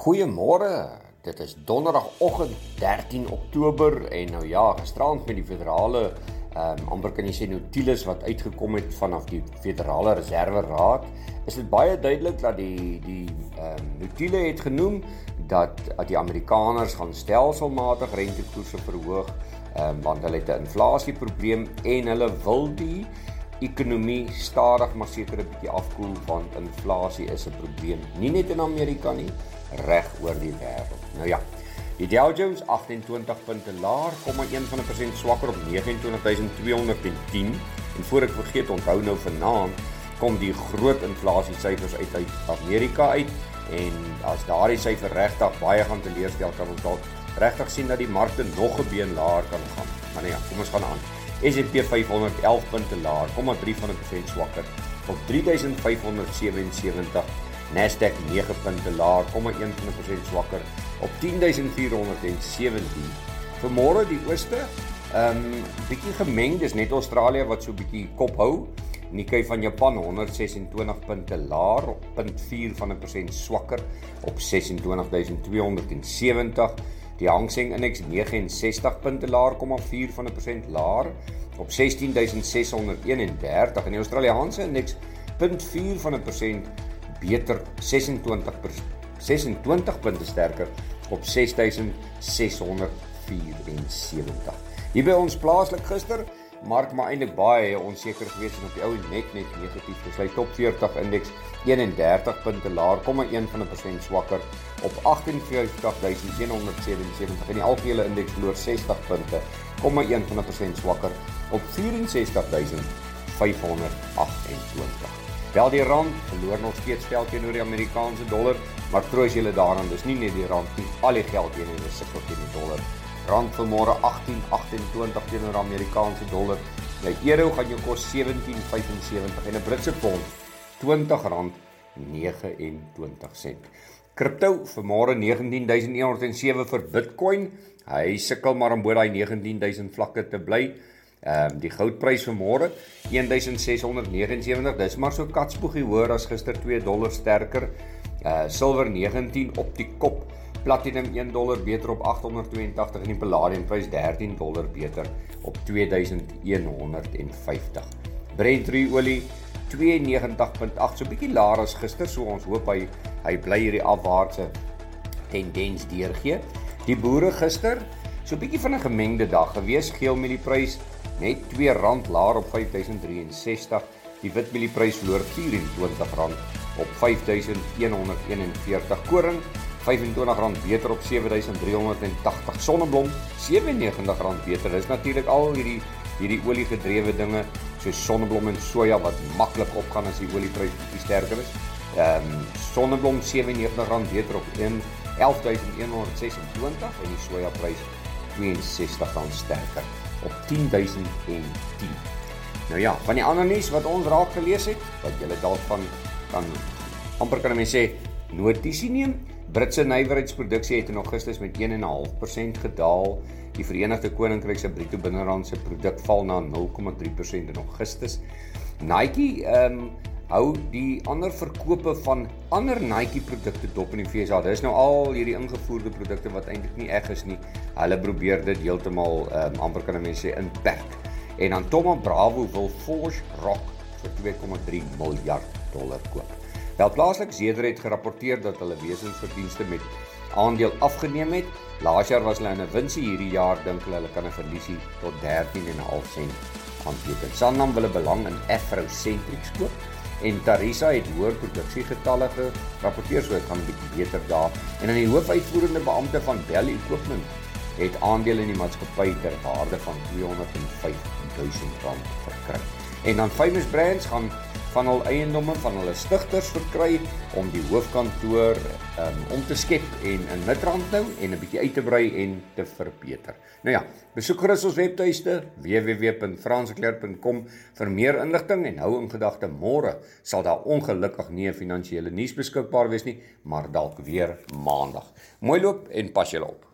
Goeiemôre. Dit is donderdagoggend 13 Oktober en nou ja, gisterand met die federale ehm um, amper kan jy sê notules wat uitgekom het vanaf die Federale Reserve Raad, is dit baie duidelik dat die die ehm um, notule het genoem dat dat die Amerikaners gaan stelselmatig rentekoerse verhoog ehm um, want hulle het 'n inflasieprobleem en hulle wil die ekonomie stadig maar seker 'n bietjie afkoel want inflasie is 'n probleem nie net in Amerika nie reg oor die wêreld. Nou ja, die Dow Jones 28 punte laer, 0,1% swakker op 29210 en voor ek vergeet onthou nou vanaand kom die groot inflasie syfers uit uit Amerika uit en as daardie syfer regtig baie gaan teleurstel kan ons dalk regtig sien dat die markte nog 'n been laer kan gaan. Maar nee, kom ons gaan aan. S&P 511 punte laer, 0,3% swakker op 3577. Nasdaq 9 punte laer, 0,1% swakker op 10417. Vanmôre die ooste, ehm um, bietjie gemeng, dis net Australië wat so bietjie kop hou. Nikkei van Japan 126 punte laer, 0.4 van 'n persent swakker op 26270. Die Hang Seng Indeks 69 punte laer, 0,4 van 'n persent laer op 16631 en die Australiese Indeks 0.4 van 'n persent beter 26 26 punte sterker op 6674. Hier by ons plaaslik gister mark maar eintlik baie onseker gewees en op die ou net net negatief gesluit top 40 indeks 31 punte laer, 0,1 van 'n persent swakker op 48177 en die algehele indeks verloor 60 punte, 0,1 van 'n persent swakker op 64528. Wel die rand verloor nog steeds geld teenoor die Amerikaanse dollar, maar troos julle daaraan, dis nie net die rand nie, al die geld teenoor die sukkel teen die dollar. Rand vanmôre 18.28 teenoor Amerikaanse dollar. Die euro gaan jou kos 17.75 en 'n Britse pond R20.29. Kripto vanmôre 19107 vir Bitcoin. Hy sukkel maar om bo daai 19000 vlakke te bly. Ehm um, die goudprys vanmôre 1679, dis maar so katspoegie hoër as gister 2 dollar sterker. Uh silwer 19 op die kop. Platinum 1 dollar beter op 882 en die palladium prys 13 dollar beter op 2150. Brent olie 92.8 so bietjie laer as gister so ons hoop hy hy bly hierdie afwaartse tendens deurgee. Die boere gister so bietjie van 'n gemengde dag gewees geel met die prys net R2 laer op 5063. Die witmielie verloor R24 op 5141. Koring R25 beter op 7380. Sonneblom R97 beter. Dis natuurlik al hierdie hierdie olie gedrewe dinge so sonneblom en soja wat maklik opgaan as die olieprys bietjie sterker is. Ehm um, sonneblom R97 beter op 11126 en die soja prys R62 sterker op 10010. Nou ja, van die ander nuus wat ons raak gelees het, wat julle dalk van kan amper kan mense sê notisie neem. Britse nywerheidsproduksie het in Augustus met 1.5% gedaal. Die Verenigde Koninkryk se bruto binnerandse produk val na 0.3% in Augustus. Nike ehm um, hou die ander verkope van ander Nike produkte dop in die FSA. Dis nou al hierdie ingevoerde produkte wat eintlik nie reg is nie. Hulle probeer dit heeltemal um, amper kan mense sê inperk. En dan Thomas Bravo wil Forge Rock vir 2,3 miljard dollar koop. Wel plaaslik Zeder het gerapporteer dat hulle wesensverdienste met aandeel afgeneem het. Laas jaar was hulle in 'n winsie, hierdie jaar dink hulle hulle kan 'n verliesie tot 13,5 sent aanteken. Sanlam wil 'n belang in Afrocentric koop en Tarisa het hoër produksiegetalle gerapporteer so dit gaan 'n bietjie beter daar en aan die hoofuitvoerende beampte van Bell Equipment het aandele in die maatskappy ter waarde van 205 000 rand verkry. En dan Famous Brands gaan van hul eiendomme van hulle stigters verkry om die hoofkantoor um, om te skep en in Midrand nou en 'n bietjie uit te brei en te verbeter. Nou ja, besoek gerus ons webtuiste www.fransklerk.com vir meer inligting en hou in gedagte môre sal daar ongelukkig nie 'n finansiële nuus beskikbaar wees nie, maar dalk weer maandag. Mooi loop en pas julle op.